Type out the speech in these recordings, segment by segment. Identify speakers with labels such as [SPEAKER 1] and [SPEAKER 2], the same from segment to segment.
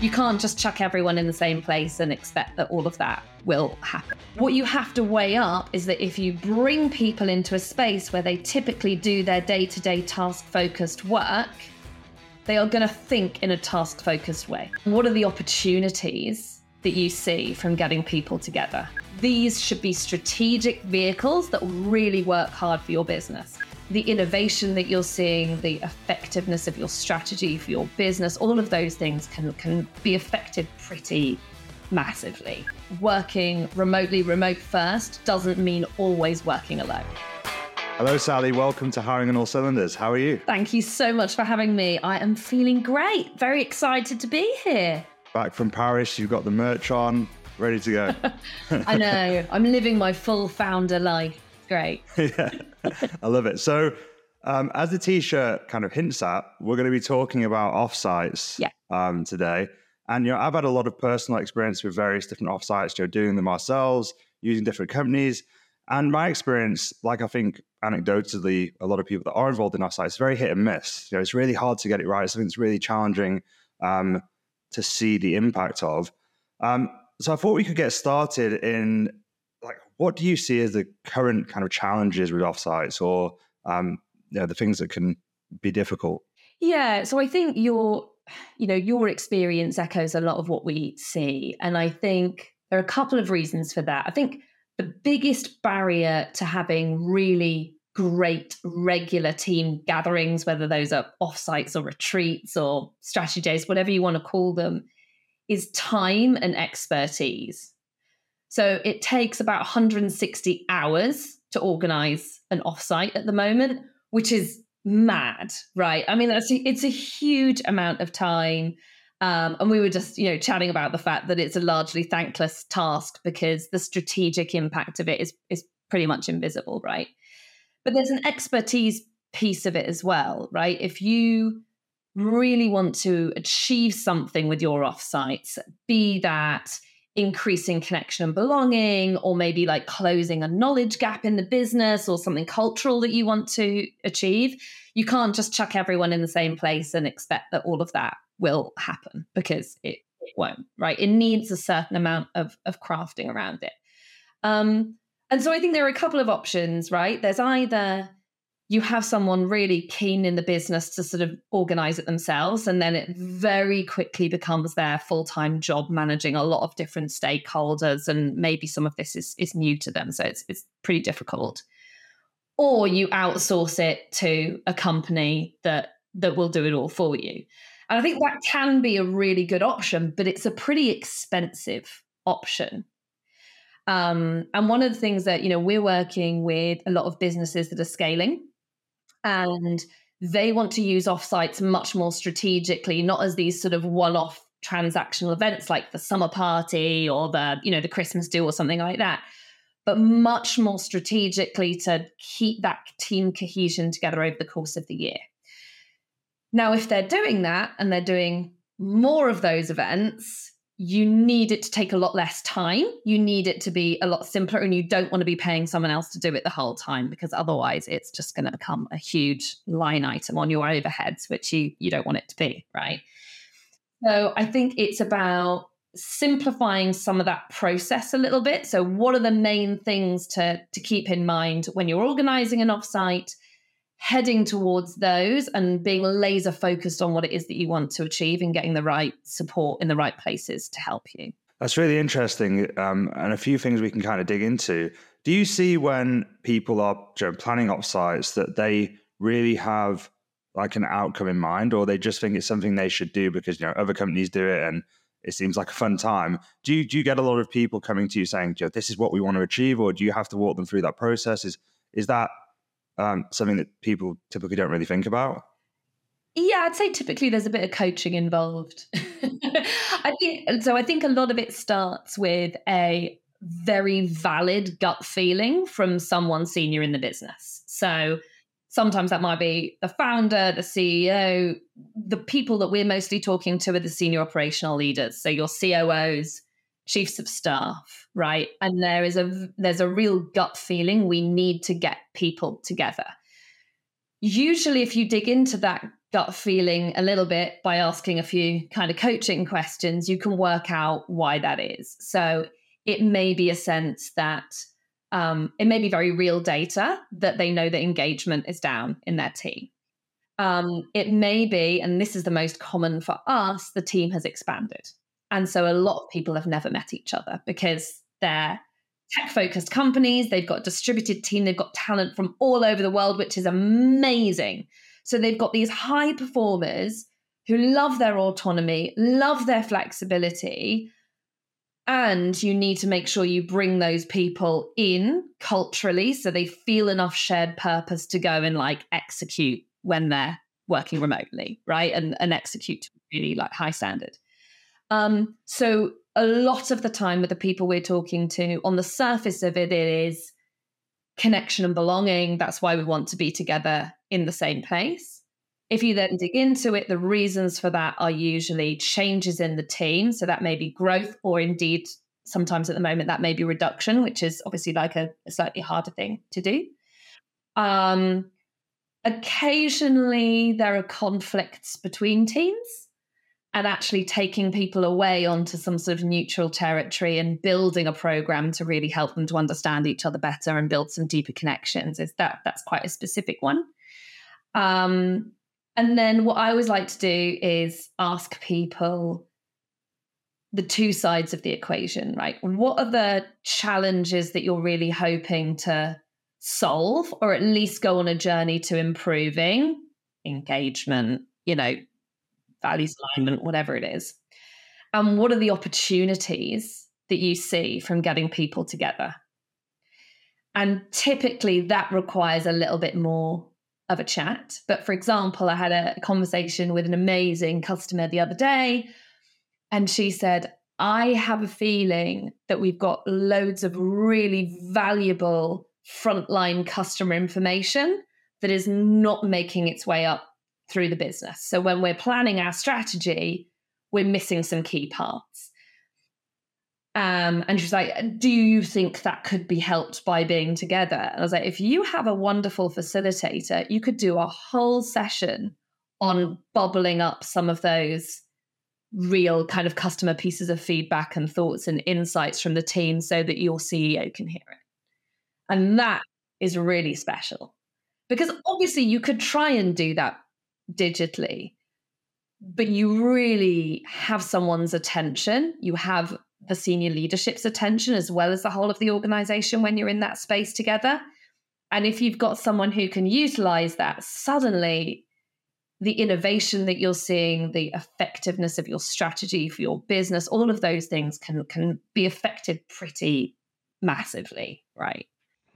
[SPEAKER 1] You can't just chuck everyone in the same place and expect that all of that will happen. What you have to weigh up is that if you bring people into a space where they typically do their day to day task focused work, they are going to think in a task focused way. What are the opportunities that you see from getting people together? These should be strategic vehicles that really work hard for your business the innovation that you're seeing, the effectiveness of your strategy for your business, all of those things can, can be affected pretty massively. Working remotely, remote first, doesn't mean always working alone.
[SPEAKER 2] Hello, Sally. Welcome to Hiring on All Cylinders. How are you?
[SPEAKER 1] Thank you so much for having me. I am feeling great. Very excited to be here.
[SPEAKER 2] Back from Paris, you've got the merch on, ready to go.
[SPEAKER 1] I know. I'm living my full founder life. Great.
[SPEAKER 2] yeah. I love it. So, um, as the t-shirt kind of hints at, we're going to be talking about offsites
[SPEAKER 1] yeah.
[SPEAKER 2] um, today. And you know, I've had a lot of personal experience with various different offsites, you know, doing them ourselves, using different companies. And my experience, like I think anecdotally, a lot of people that are involved in offsites, is very hit and miss. You know, it's really hard to get it right. It's something that's really challenging um, to see the impact of. Um, so I thought we could get started in what do you see as the current kind of challenges with offsites or um, you know, the things that can be difficult?
[SPEAKER 1] Yeah, so I think your you know your experience echoes a lot of what we see and I think there are a couple of reasons for that. I think the biggest barrier to having really great regular team gatherings, whether those are offsites or retreats or strategy days, whatever you want to call them, is time and expertise. So it takes about 160 hours to organize an offsite at the moment, which is mad, right? I mean, that's it's a huge amount of time. Um, and we were just, you know, chatting about the fact that it's a largely thankless task because the strategic impact of it is is pretty much invisible, right? But there's an expertise piece of it as well, right? If you really want to achieve something with your offsites, be that increasing connection and belonging, or maybe like closing a knowledge gap in the business or something cultural that you want to achieve, you can't just chuck everyone in the same place and expect that all of that will happen because it, it won't, right? It needs a certain amount of, of crafting around it. Um, and so I think there are a couple of options, right? There's either you have someone really keen in the business to sort of organize it themselves and then it very quickly becomes their full-time job managing a lot of different stakeholders and maybe some of this is, is new to them so it's, it's pretty difficult. Or you outsource it to a company that that will do it all for you. And i think that can be a really good option but it's a pretty expensive option. Um, and one of the things that you know we're working with a lot of businesses that are scaling and they want to use offsites much more strategically, not as these sort of one-off transactional events like the summer party or the you know the Christmas do or something like that, but much more strategically to keep that team cohesion together over the course of the year. Now, if they're doing that and they're doing more of those events, you need it to take a lot less time. You need it to be a lot simpler, and you don't want to be paying someone else to do it the whole time because otherwise it's just going to become a huge line item on your overheads, which you you don't want it to be, right? So I think it's about simplifying some of that process a little bit. So what are the main things to to keep in mind when you're organizing an offsite? Heading towards those and being laser focused on what it is that you want to achieve and getting the right support in the right places to help you.
[SPEAKER 2] That's really interesting, um, and a few things we can kind of dig into. Do you see when people are you know, planning that they really have like an outcome in mind, or they just think it's something they should do because you know other companies do it and it seems like a fun time? Do you do you get a lot of people coming to you saying, "This is what we want to achieve," or do you have to walk them through that process? Is is that um, something that people typically don't really think about?
[SPEAKER 1] Yeah, I'd say typically there's a bit of coaching involved. I think so. I think a lot of it starts with a very valid gut feeling from someone senior in the business. So sometimes that might be the founder, the CEO, the people that we're mostly talking to are the senior operational leaders. So your COOs, chiefs of staff right and there is a there's a real gut feeling we need to get people together usually if you dig into that gut feeling a little bit by asking a few kind of coaching questions, you can work out why that is. So it may be a sense that um, it may be very real data that they know that engagement is down in their team. Um, it may be, and this is the most common for us, the team has expanded. And so a lot of people have never met each other because they're tech focused companies. They've got distributed team. They've got talent from all over the world, which is amazing. So they've got these high performers who love their autonomy, love their flexibility. And you need to make sure you bring those people in culturally so they feel enough shared purpose to go and like execute when they're working remotely, right? And, and execute really like high standard. Um, so a lot of the time with the people we're talking to, on the surface of it, it is connection and belonging. That's why we want to be together in the same place. If you then dig into it, the reasons for that are usually changes in the team. So that may be growth, or indeed, sometimes at the moment, that may be reduction, which is obviously like a, a slightly harder thing to do. Um, occasionally, there are conflicts between teams and actually taking people away onto some sort of neutral territory and building a program to really help them to understand each other better and build some deeper connections is that that's quite a specific one. Um, and then what i always like to do is ask people the two sides of the equation right? What are the challenges that you're really hoping to solve or at least go on a journey to improving? Engagement you know values alignment, whatever it is. And what are the opportunities that you see from getting people together? And typically that requires a little bit more of a chat. But for example, I had a conversation with an amazing customer the other day, and she said, I have a feeling that we've got loads of really valuable frontline customer information that is not making its way up through the business. So when we're planning our strategy, we're missing some key parts. Um, and she's like, Do you think that could be helped by being together? And I was like, If you have a wonderful facilitator, you could do a whole session on bubbling up some of those real kind of customer pieces of feedback and thoughts and insights from the team so that your CEO can hear it. And that is really special because obviously you could try and do that digitally, mm-hmm. but you really have someone's attention. You have the senior leadership's attention as well as the whole of the organization when you're in that space together. And if you've got someone who can utilize that, suddenly the innovation that you're seeing, the effectiveness of your strategy for your business, all of those things can can be affected pretty massively, right?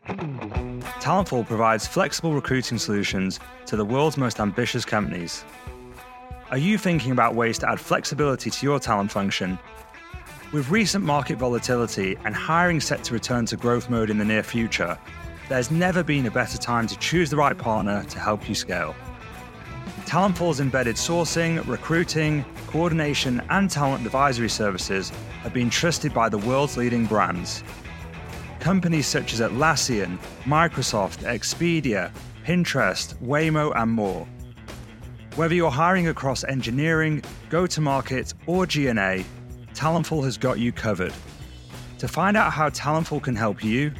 [SPEAKER 2] Talentful provides flexible recruiting solutions to the world's most ambitious companies. Are you thinking about ways to add flexibility to your talent function? With recent market volatility and hiring set to return to growth mode in the near future, there's never been a better time to choose the right partner to help you scale. Talentful's embedded sourcing, recruiting, coordination, and talent advisory services have been trusted by the world's leading brands companies such as Atlassian, Microsoft, Expedia, Pinterest, Waymo, and more. Whether you're hiring across engineering, go to market, or G&A, Talentful has got you covered. To find out how Talentful can help you,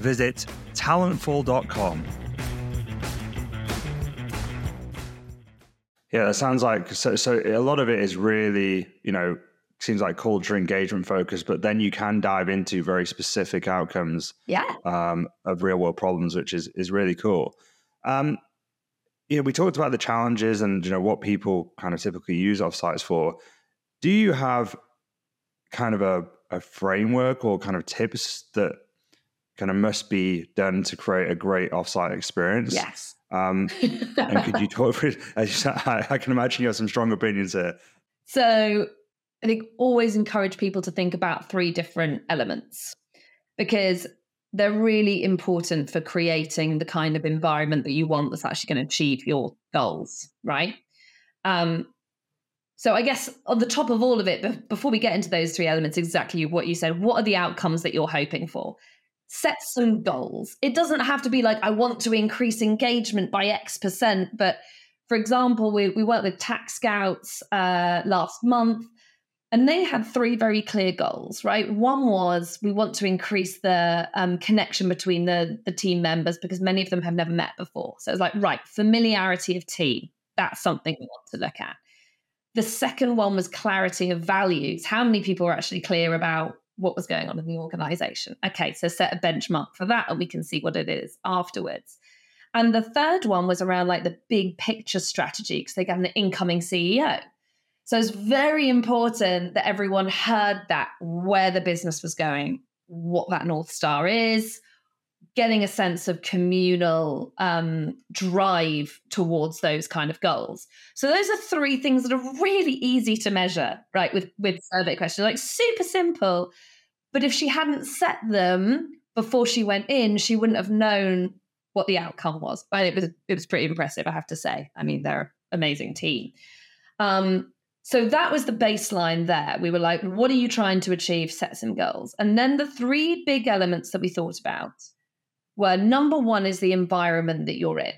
[SPEAKER 2] visit talentful.com. Yeah, that sounds like so. So a lot of it is really, you know, seems like culture engagement focused, but then you can dive into very specific outcomes
[SPEAKER 1] yeah.
[SPEAKER 2] um, of real world problems, which is is really cool. Um, you know, we talked about the challenges and you know what people kind of typically use offsites for. Do you have kind of a, a framework or kind of tips that kind of must be done to create a great offsite experience?
[SPEAKER 1] Yes.
[SPEAKER 2] Um, and could you talk? I, I can imagine you have some strong opinions here.
[SPEAKER 1] So I think always encourage people to think about three different elements because they're really important for creating the kind of environment that you want that's actually going to achieve your goals, right? Um, so I guess on the top of all of it, before we get into those three elements, exactly what you said, what are the outcomes that you're hoping for? Set some goals. It doesn't have to be like, I want to increase engagement by X percent, but for example, we, we worked with Tax Scouts uh, last month, and they had three very clear goals, right? One was we want to increase the um, connection between the, the team members because many of them have never met before. So it's like, right, familiarity of team. That's something we want to look at. The second one was clarity of values. How many people were actually clear about what was going on in the organization? Okay, so set a benchmark for that and we can see what it is afterwards. And the third one was around like the big picture strategy because they got an incoming CEO. So it's very important that everyone heard that where the business was going, what that North Star is, getting a sense of communal um, drive towards those kind of goals. So those are three things that are really easy to measure, right? With with survey questions, like super simple. But if she hadn't set them before she went in, she wouldn't have known what the outcome was. But it was it was pretty impressive, I have to say. I mean, they're an amazing team. Um, so that was the baseline there. We were like, what are you trying to achieve? Set some goals. And then the three big elements that we thought about were number one is the environment that you're in.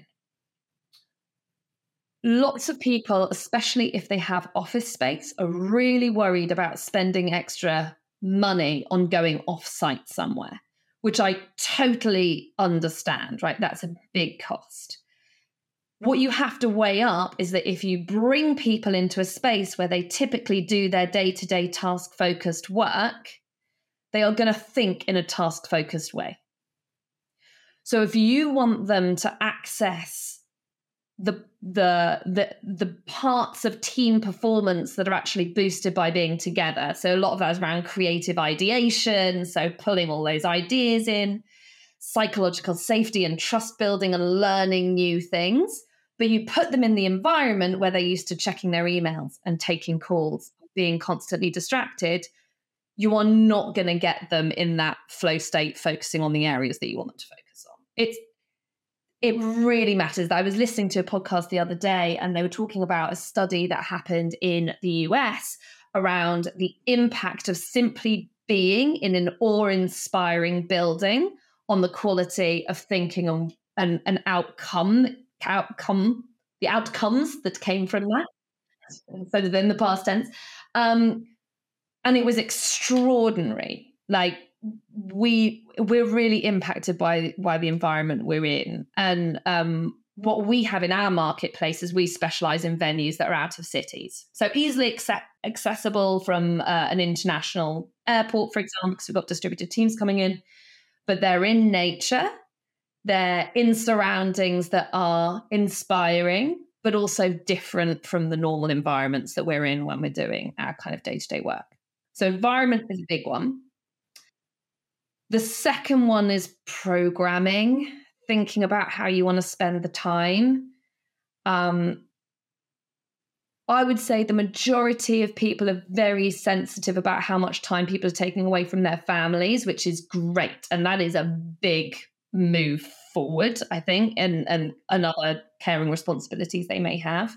[SPEAKER 1] Lots of people, especially if they have office space, are really worried about spending extra money on going off site somewhere which I totally understand, right? That's a big cost. What you have to weigh up is that if you bring people into a space where they typically do their day to day task focused work, they are going to think in a task focused way. So if you want them to access the the the the parts of team performance that are actually boosted by being together. So a lot of that is around creative ideation, so pulling all those ideas in, psychological safety and trust building and learning new things. But you put them in the environment where they're used to checking their emails and taking calls, being constantly distracted. You are not going to get them in that flow state, focusing on the areas that you want them to focus on. It's it really matters. I was listening to a podcast the other day and they were talking about a study that happened in the US around the impact of simply being in an awe inspiring building on the quality of thinking and, and outcome outcome the outcomes that came from that. So in the past tense. Um, and it was extraordinary. Like we we're really impacted by by the environment we're in. And um, what we have in our marketplace is we specialize in venues that are out of cities. So easily accept, accessible from uh, an international airport for example because we've got distributed teams coming in. But they're in nature they're in surroundings that are inspiring but also different from the normal environments that we're in when we're doing our kind of day-to-day work so environment is a big one the second one is programming, thinking about how you want to spend the time. Um, I would say the majority of people are very sensitive about how much time people are taking away from their families, which is great. And that is a big move forward, I think, and, and another caring responsibilities they may have.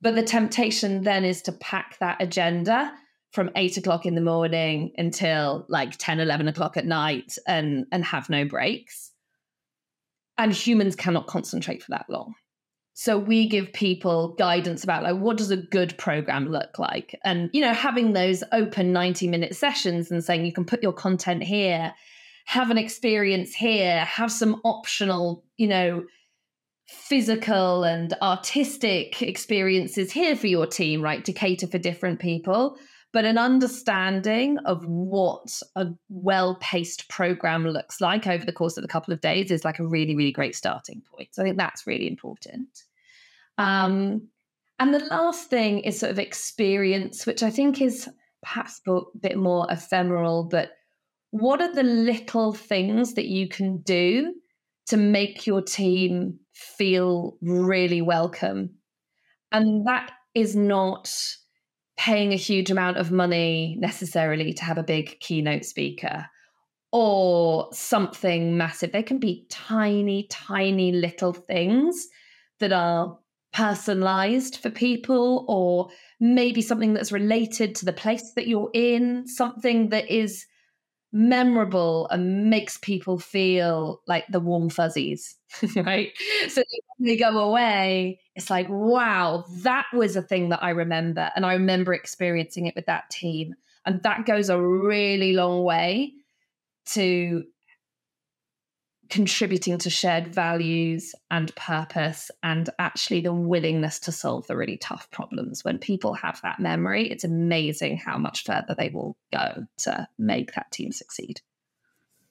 [SPEAKER 1] But the temptation then is to pack that agenda from eight o'clock in the morning until like 10, 11 o'clock at night and, and have no breaks. And humans cannot concentrate for that long. So we give people guidance about like what does a good program look like? And you know, having those open 90 minute sessions and saying you can put your content here, have an experience here, have some optional, you know, physical and artistic experiences here for your team, right? To cater for different people but an understanding of what a well paced program looks like over the course of a couple of days is like a really, really great starting point. So I think that's really important. Um, and the last thing is sort of experience, which I think is perhaps a bit more ephemeral, but what are the little things that you can do to make your team feel really welcome? And that is not paying a huge amount of money necessarily to have a big keynote speaker or something massive. They can be tiny, tiny little things that are personalized for people, or maybe something that's related to the place that you're in, something that is memorable and makes people feel like the warm fuzzies, right? So they go away, it's like, wow, that was a thing that I remember. And I remember experiencing it with that team. And that goes a really long way to contributing to shared values and purpose and actually the willingness to solve the really tough problems. When people have that memory it's amazing how much further they will go to make that team succeed.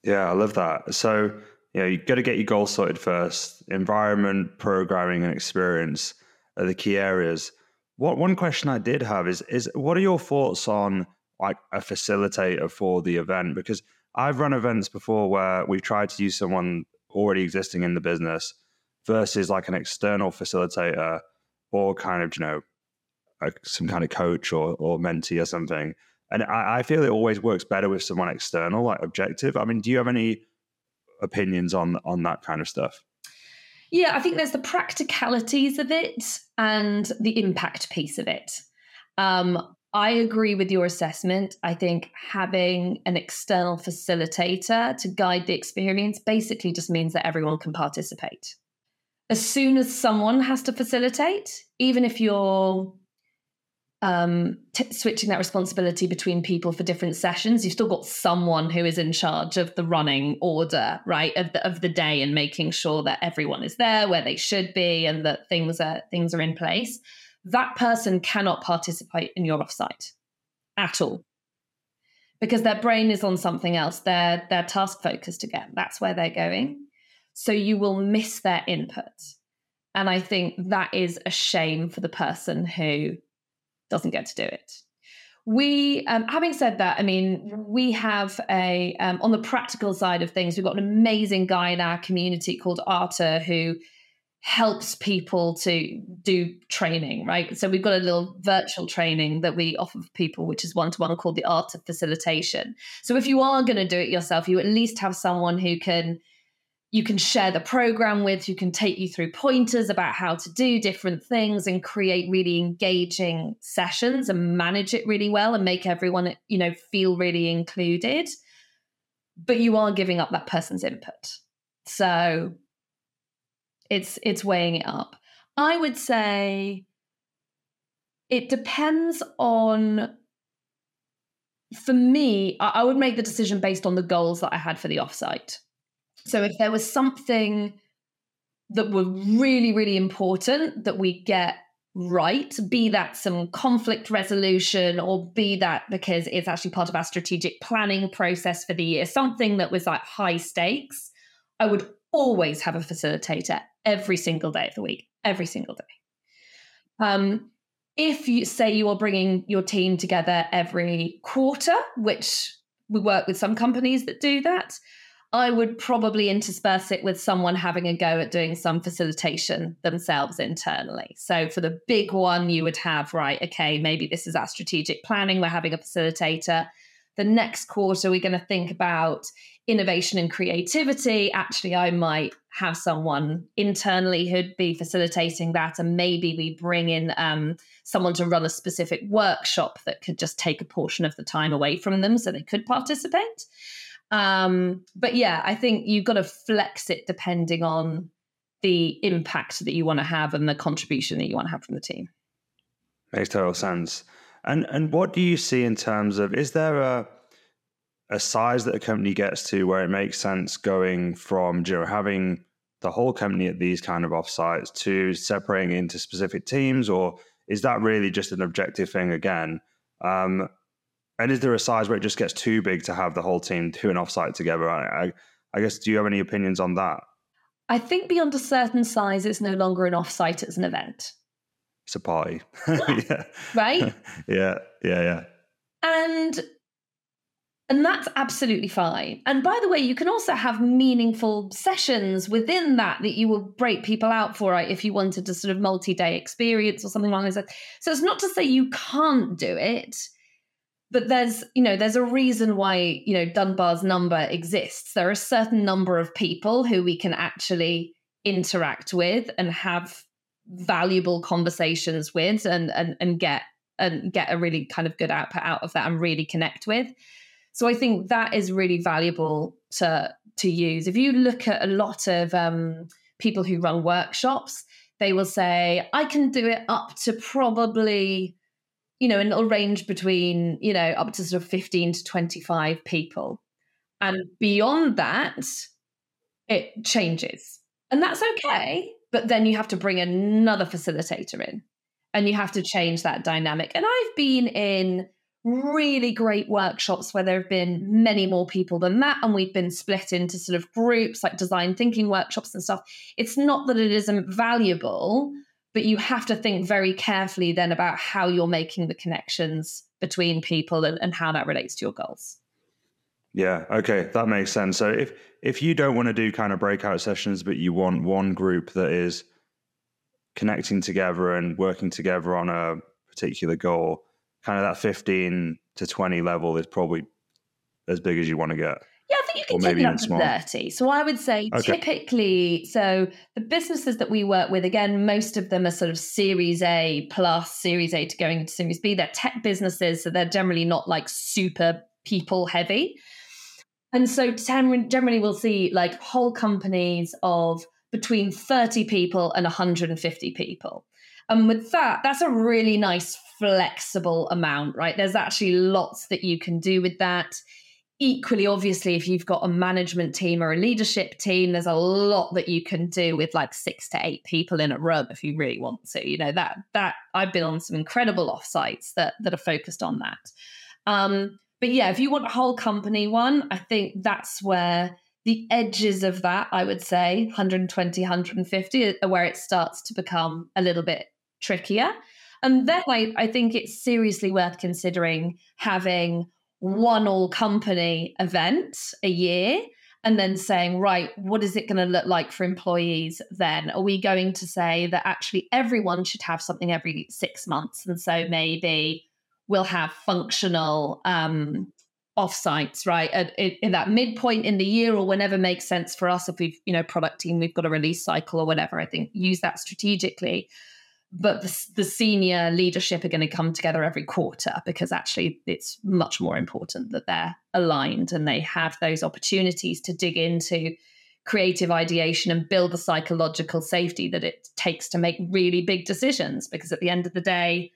[SPEAKER 2] Yeah i love that. So you know you've got to get your goals sorted first. Environment programming and experience are the key areas. What one question i did have is is what are your thoughts on like a facilitator for the event? Because I've run events before where we've tried to use someone already existing in the business versus like an external facilitator or kind of, you know, a, some kind of coach or, or mentee or something. And I, I feel it always works better with someone external, like objective. I mean, do you have any opinions on on that kind of stuff?
[SPEAKER 1] Yeah, I think there's the practicalities of it and the impact piece of it. Um, I agree with your assessment. I think having an external facilitator to guide the experience basically just means that everyone can participate. As soon as someone has to facilitate, even if you're um, t- switching that responsibility between people for different sessions, you've still got someone who is in charge of the running order, right, of the of the day and making sure that everyone is there where they should be and that things are things are in place that person cannot participate in your offsite at all because their brain is on something else. They're they're task focused again. That's where they're going. So you will miss their input. And I think that is a shame for the person who doesn't get to do it. We, um, having said that, I mean, we have a um, on the practical side of things, we've got an amazing guy in our community called Arta who helps people to do training, right? So we've got a little virtual training that we offer people, which is one to one called the art of facilitation. So if you are going to do it yourself, you at least have someone who can you can share the program with, who can take you through pointers about how to do different things and create really engaging sessions and manage it really well and make everyone, you know, feel really included. But you are giving up that person's input. So it's it's weighing it up. I would say it depends on for me, I would make the decision based on the goals that I had for the offsite. So if there was something that were really, really important that we get right, be that some conflict resolution or be that because it's actually part of our strategic planning process for the year, something that was like high stakes, I would always have a facilitator every single day of the week, every single day. Um, if you say you are bringing your team together every quarter, which we work with some companies that do that, I would probably intersperse it with someone having a go at doing some facilitation themselves internally. So for the big one, you would have, right, okay, maybe this is our strategic planning, we're having a facilitator. The next quarter, we're going to think about innovation and creativity, actually, I might have someone internally who'd be facilitating that. And maybe we bring in um, someone to run a specific workshop that could just take a portion of the time away from them so they could participate. Um, but yeah, I think you've got to flex it depending on the impact that you want to have and the contribution that you want to have from the team.
[SPEAKER 2] Makes total sense. And and what do you see in terms of is there a a size that a company gets to where it makes sense going from you know having the whole company at these kind of offsites to separating into specific teams or is that really just an objective thing again? Um, and is there a size where it just gets too big to have the whole team to an offsite together? I, I, I guess do you have any opinions on that?
[SPEAKER 1] I think beyond a certain size it's no longer an offsite it's an event.
[SPEAKER 2] It's a party. Yeah.
[SPEAKER 1] Right?
[SPEAKER 2] Yeah yeah yeah.
[SPEAKER 1] And and that's absolutely fine. And by the way, you can also have meaningful sessions within that that you will break people out for right, if you wanted a sort of multi-day experience or something along those lines. So it's not to say you can't do it, but there's, you know, there's a reason why, you know, Dunbar's number exists. There are a certain number of people who we can actually interact with and have valuable conversations with and and and get and get a really kind of good output out of that and really connect with. So I think that is really valuable to to use. If you look at a lot of um, people who run workshops, they will say, I can do it up to probably, you know, and it'll range between, you know, up to sort of 15 to 25 people. And beyond that, it changes. And that's okay. But then you have to bring another facilitator in and you have to change that dynamic. And I've been in really great workshops where there have been many more people than that and we've been split into sort of groups like design thinking workshops and stuff. It's not that it isn't valuable but you have to think very carefully then about how you're making the connections between people and, and how that relates to your goals.
[SPEAKER 2] Yeah okay that makes sense. So if if you don't want to do kind of breakout sessions but you want one group that is connecting together and working together on a particular goal kind of that 15 to 20 level is probably as big as you want to get.
[SPEAKER 1] Yeah, I think you can take it up to 30. So I would say okay. typically, so the businesses that we work with, again, most of them are sort of Series A plus, Series A to going into Series B. They're tech businesses, so they're generally not like super people heavy. And so generally we'll see like whole companies of between 30 people and 150 people. And with that, that's a really nice flexible amount, right? There's actually lots that you can do with that. Equally, obviously, if you've got a management team or a leadership team, there's a lot that you can do with like six to eight people in a room if you really want to. You know, that that I've been on some incredible offsites that that are focused on that. Um, but yeah, if you want a whole company one, I think that's where the edges of that, I would say 120, 150 are where it starts to become a little bit trickier. And then I, I think it's seriously worth considering having one all company event a year and then saying, right, what is it going to look like for employees then? Are we going to say that actually everyone should have something every six months? And so maybe we'll have functional um, offsites, right? At, in that midpoint in the year or whenever makes sense for us. If we've, you know, product team, we've got a release cycle or whatever, I think use that strategically but the, the, senior leadership are going to come together every quarter because actually it's much more important that they're aligned and they have those opportunities to dig into creative ideation and build the psychological safety that it takes to make really big decisions because at the end of the day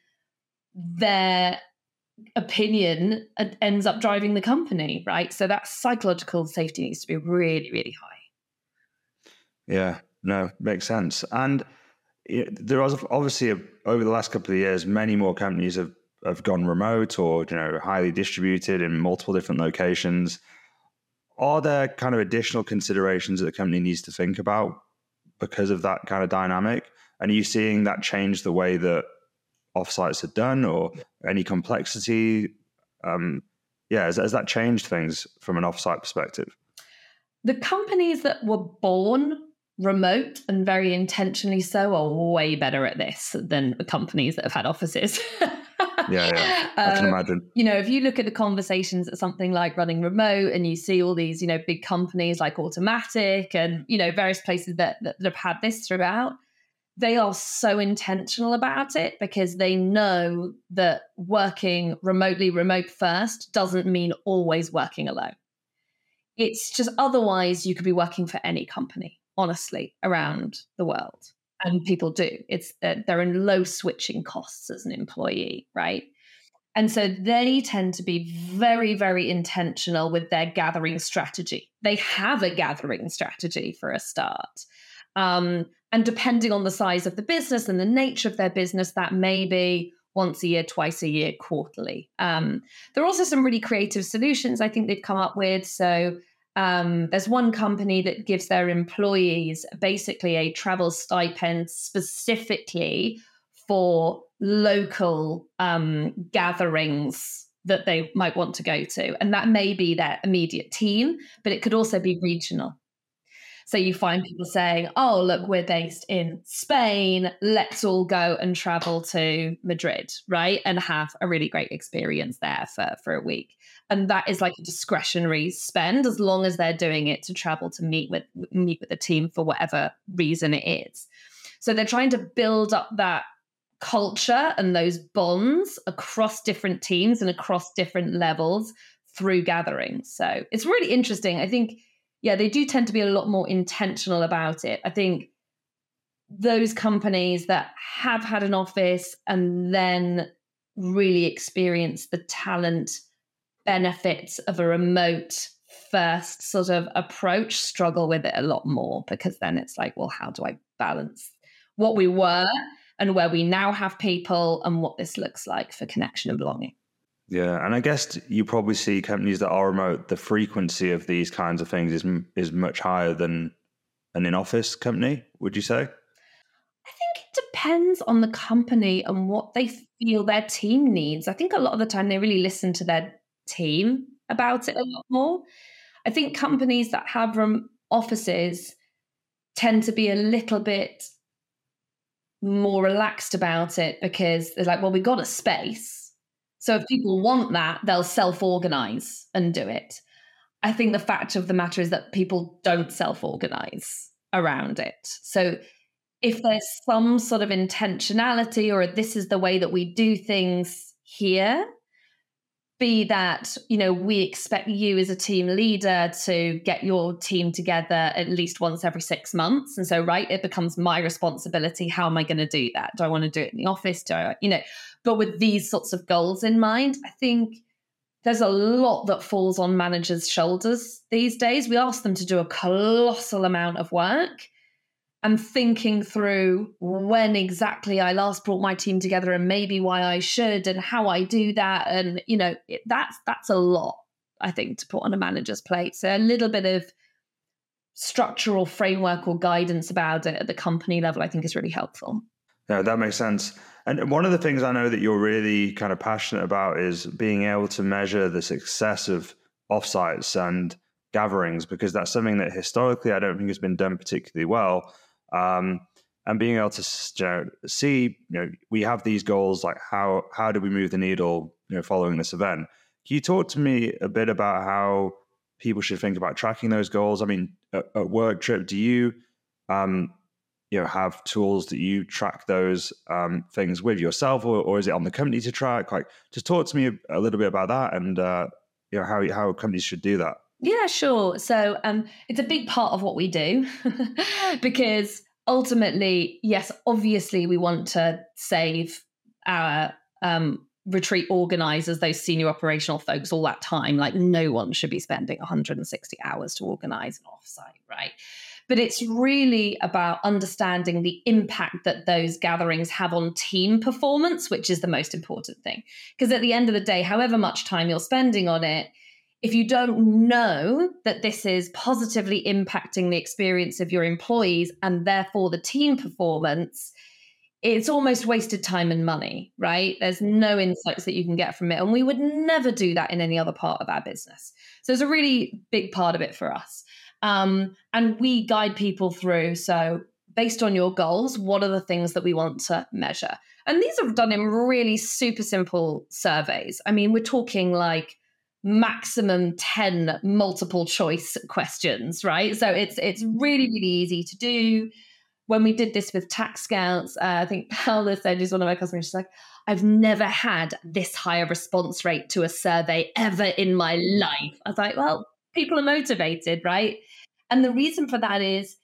[SPEAKER 1] their opinion ends up driving the company right? So that psychological safety needs to be really really high.
[SPEAKER 2] Yeah no makes sense. And there was obviously a, over the last couple of years, many more companies have, have gone remote or you know highly distributed in multiple different locations. Are there kind of additional considerations that the company needs to think about because of that kind of dynamic? And are you seeing that change the way that offsites are done, or any complexity? Um, yeah, has, has that changed things from an offsite perspective?
[SPEAKER 1] The companies that were born remote and very intentionally so are way better at this than the companies that have had offices.
[SPEAKER 2] yeah, yeah, I can um, imagine.
[SPEAKER 1] You know, if you look at the conversations at something like running remote and you see all these, you know, big companies like Automattic and, you know, various places that, that, that have had this throughout, they are so intentional about it because they know that working remotely, remote first, doesn't mean always working alone. It's just otherwise you could be working for any company honestly around the world. And people do. It's that they're in low switching costs as an employee right? And so they tend to be very very intentional with their gathering strategy. They have a gathering strategy for a start. Um, and depending on the size of the business and the nature of their business that may be once a year twice a year quarterly. Um, there are also some really creative solutions i think they've come up with. So um, there's one company that gives their employees basically a travel stipend specifically for local um, gatherings that they might want to go to. And that may be their immediate team, but it could also be regional. So you find people saying, oh, look, we're based in Spain. Let's all go and travel to Madrid, right? And have a really great experience there for, for a week. And that is like a discretionary spend as long as they're doing it to travel to meet with meet with the team for whatever reason it is. So they're trying to build up that culture and those bonds across different teams and across different levels through gatherings. So it's really interesting. I think, yeah, they do tend to be a lot more intentional about it. I think those companies that have had an office and then really experience the talent benefits of a remote first sort of approach struggle with it a lot more because then it's like, well, how do I balance what we were and where we now have people and what this looks like for connection and belonging?
[SPEAKER 2] Yeah, and I guess you probably see companies that are remote. The frequency of these kinds of things is is much higher than an in-office company. Would you say? I
[SPEAKER 1] think it depends on the company and what they feel their team needs. I think a lot of the time they really listen to their team about it a lot more. I think companies that have room offices tend to be a little bit more relaxed about it because they're like, well, we got a space. So if people want that, they'll self organize and do it. I think the fact of the matter is that people don't self organize around it. So if there's some sort of intentionality or this is the way that we do things here, be that you know we expect you as a team leader to get your team together at least once every six months. And so right it becomes my responsibility. How am i going to do that? Do i want to do it in the office? Do i you know but with these sorts of goals in mind i think there's a lot that falls on managers shoulders these days. We ask them to do a colossal amount of work and thinking through when exactly I last brought my team together and maybe why I should and how I do that. And you know it, that's that's a lot I think to put on a manager's plate. So a little bit of structural framework or guidance about it at the company level I think is really helpful.
[SPEAKER 2] Yeah that makes sense. And one of the things I know that you're really kind of passionate about is being able to measure the success of offsites and gatherings because that's something that historically I don't think has been done particularly well um, and being able to you know, see, you know, we have these goals. Like how how do we move the needle? You know, following this event. Can you talk to me a bit about how people should think about tracking those goals? I mean, at, at WorkTripp, do you um, you know have tools that you track those um, things with yourself, or, or is it on the company to track? Like, just talk to me a, a little bit about that, and uh, you know how how companies should do that.
[SPEAKER 1] Yeah, sure. So um, it's a big part of what we do because ultimately, yes, obviously, we want to save our um, retreat organizers, those senior operational folks, all that time. Like, no one should be spending 160 hours to organize an offsite, right? But it's really about understanding the impact that those gatherings have on team performance, which is the most important thing. Because at the end of the day, however much time you're spending on it, if you don't know that this is positively impacting the experience of your employees and therefore the team performance, it's almost wasted time and money, right? There's no insights that you can get from it. And we would never do that in any other part of our business. So it's a really big part of it for us. Um, and we guide people through. So, based on your goals, what are the things that we want to measure? And these are done in really super simple surveys. I mean, we're talking like maximum 10 multiple choice questions right? So it's it's really really easy to do. When we did this with tax scouts uh, i think paula said she's one of my customers she's like i've never had this high a response rate to a survey ever in my life. I was like well people are motivated right? And the reason for that is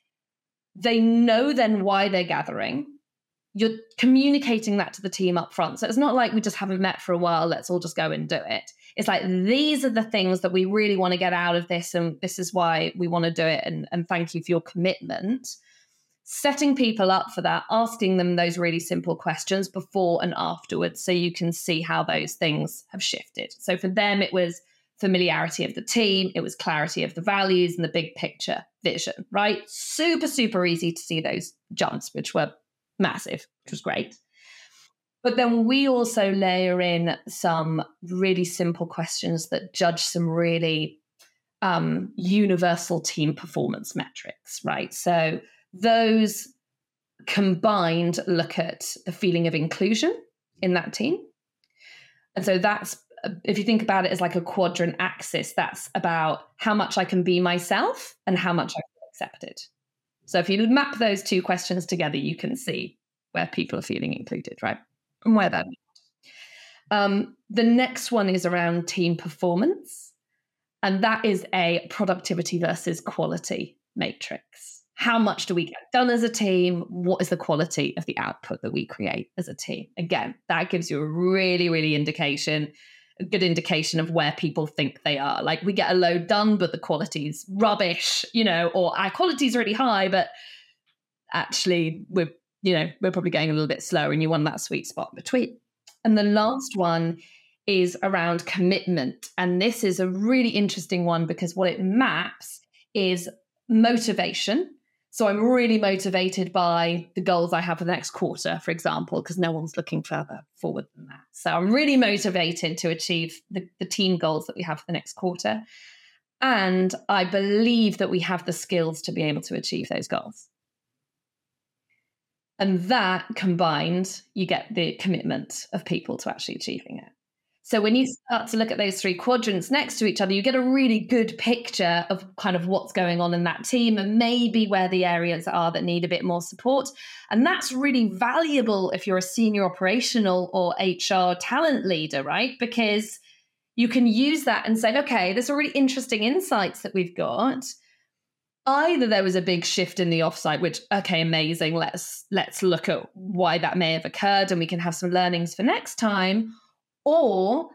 [SPEAKER 1] they know then why they're gathering. You're communicating that to the team up front. So it's not like we just haven't met for a while let's all just go and do it it's like these are the things that we really want to get out of this and this is why we want to do it and, and thank you for your commitment. Setting people up for that asking them those really simple questions before and afterwards so you can see how those things have shifted. So for them it was familiarity of the team it was clarity of the values and the big picture vision right? Super super easy to see those jumps which were massive which was great but then we also layer in some really simple questions that judge some really um, universal team performance metrics, right? So those combined look at the feeling of inclusion in that team. And so that's, if you think about it as like a quadrant axis, that's about how much I can be myself and how much I feel accepted. So if you map those two questions together, you can see where people are feeling included, right? And where that. Um, the next one is around team performance. And that is a productivity versus quality matrix. How much do we get done as a team? What is the quality of the output that we create as a team? Again, that gives you a really, really indication, a good indication of where people think they are. Like we get a load done, but the quality's rubbish, you know, or our quality's really high, but actually we're, you know, we're probably going a little bit slower and you want that sweet spot between. And the last one is around commitment. And this is a really interesting one because what it maps is motivation. So I'm really motivated by the goals I have for the next quarter, for example, because no one's looking further forward than that. So I'm really motivated to achieve the, the team goals that we have for the next quarter. And I believe that we have the skills to be able to achieve those goals. And that combined, you get the commitment of people to actually achieving it. So when you start to look at those three quadrants next to each other, you get a really good picture of kind of what's going on in that team and maybe where the areas are that need a bit more support. And that's really valuable if you're a senior operational or HR talent leader, right? Because you can use that and say, okay, there's a really interesting insights that we've got. Either there was a big shift in the offsite, which okay, amazing. Let's let's look at why that may have occurred and we can have some learnings for next time or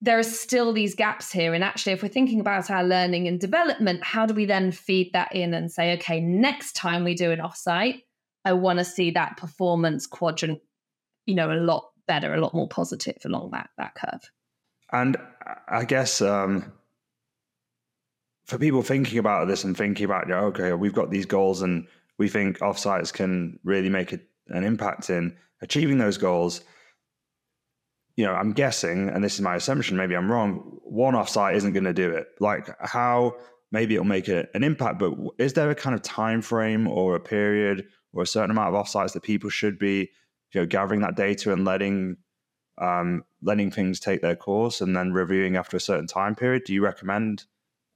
[SPEAKER 1] there are still these gaps here. And actually, if we're thinking about our learning and development, how do we then feed that in and say, okay, next time we do an offsite, I want to see that performance quadrant, you know, a lot better, a lot more positive along that that curve.
[SPEAKER 2] And I guess um, for people thinking about this and thinking about, okay, we've got these goals and we think offsites can really make a, an impact in achieving those goals you know, I'm guessing, and this is my assumption, maybe I'm wrong, one offsite isn't going to do it. Like how maybe it'll make a, an impact, but is there a kind of time frame or a period or a certain amount of offsites that people should be, you know, gathering that data and letting um, letting things take their course and then reviewing after a certain time period? Do you recommend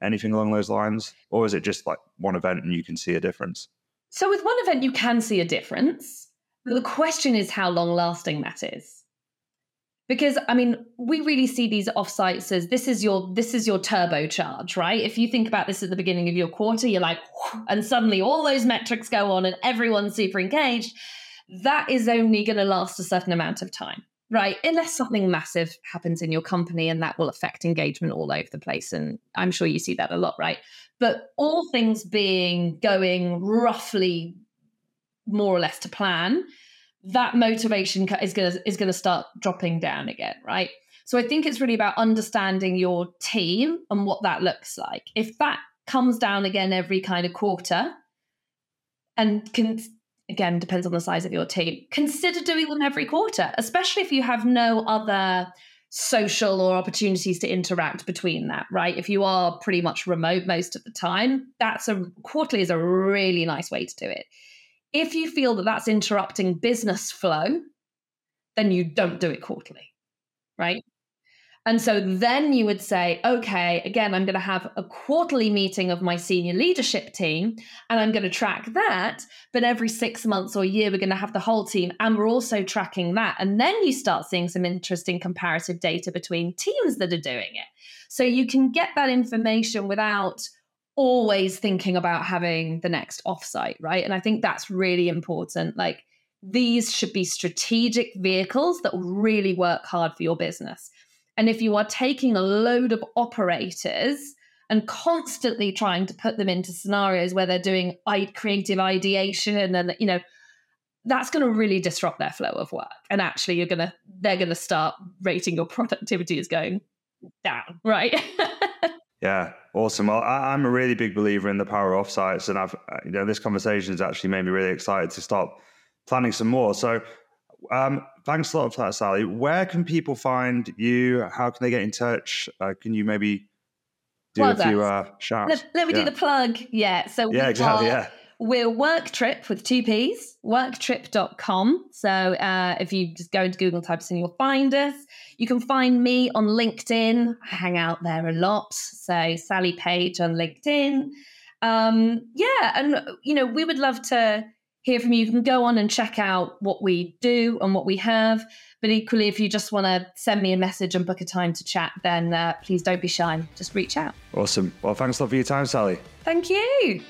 [SPEAKER 2] anything along those lines, or is it just like one event and you can see a difference?
[SPEAKER 1] So with one event, you can see a difference. But the question is how long lasting that is because i mean we really see these offsites as this is your this is your turbocharge right if you think about this at the beginning of your quarter you're like and suddenly all those metrics go on and everyone's super engaged that is only going to last a certain amount of time right unless something massive happens in your company and that will affect engagement all over the place and i'm sure you see that a lot right but all things being going roughly more or less to plan that motivation is going to is going to start dropping down again, right? So I think it's really about understanding your team and what that looks like. If that comes down again every kind of quarter, and can again depends on the size of your team, consider doing them every quarter, especially if you have no other social or opportunities to interact between that, right? If you are pretty much remote most of the time, that's a quarterly is a really nice way to do it. If you feel that that's interrupting business flow, then you don't do it quarterly, right? And so then you would say, okay, again, I'm going to have a quarterly meeting of my senior leadership team and I'm going to track that. But every six months or a year, we're going to have the whole team and we're also tracking that. And then you start seeing some interesting comparative data between teams that are doing it. So you can get that information without always thinking about having the next offsite, right? And I think that's really important. Like these should be strategic vehicles that really work hard for your business. And if you are taking a load of operators and constantly trying to put them into scenarios where they're doing creative ideation and you know that's going to really disrupt their flow of work and actually you're going to they're going to start rating your productivity as going down right
[SPEAKER 2] Yeah, awesome. Well, I, am a really big believer in the power of offsites, and I've uh, you know this conversation has actually made me really excited to start planning some more. So, um, thanks a lot for that, Sally. Where can people find you? How can they get in touch? Uh, can you maybe do well, a few uh, shouts?
[SPEAKER 1] Let, let me yeah. do the plug. Yeah. So
[SPEAKER 2] yeah, exactly.
[SPEAKER 1] Are,
[SPEAKER 2] yeah.
[SPEAKER 1] We're WorkTripp with two P's, worktripp.com. So uh, if you just go into Google types in, you'll find us. You can find me on LinkedIn. I hang out there a lot. So Sally Page on LinkedIn. Um, yeah. And, you know, we would love to hear from you. You can go on and check out what we do and what we have. But equally, if you just want to send me a message and book a time to chat, then uh, please don't be shy. Just reach out.
[SPEAKER 2] Awesome. Well, thanks a lot for your time, Sally.
[SPEAKER 1] Thank you.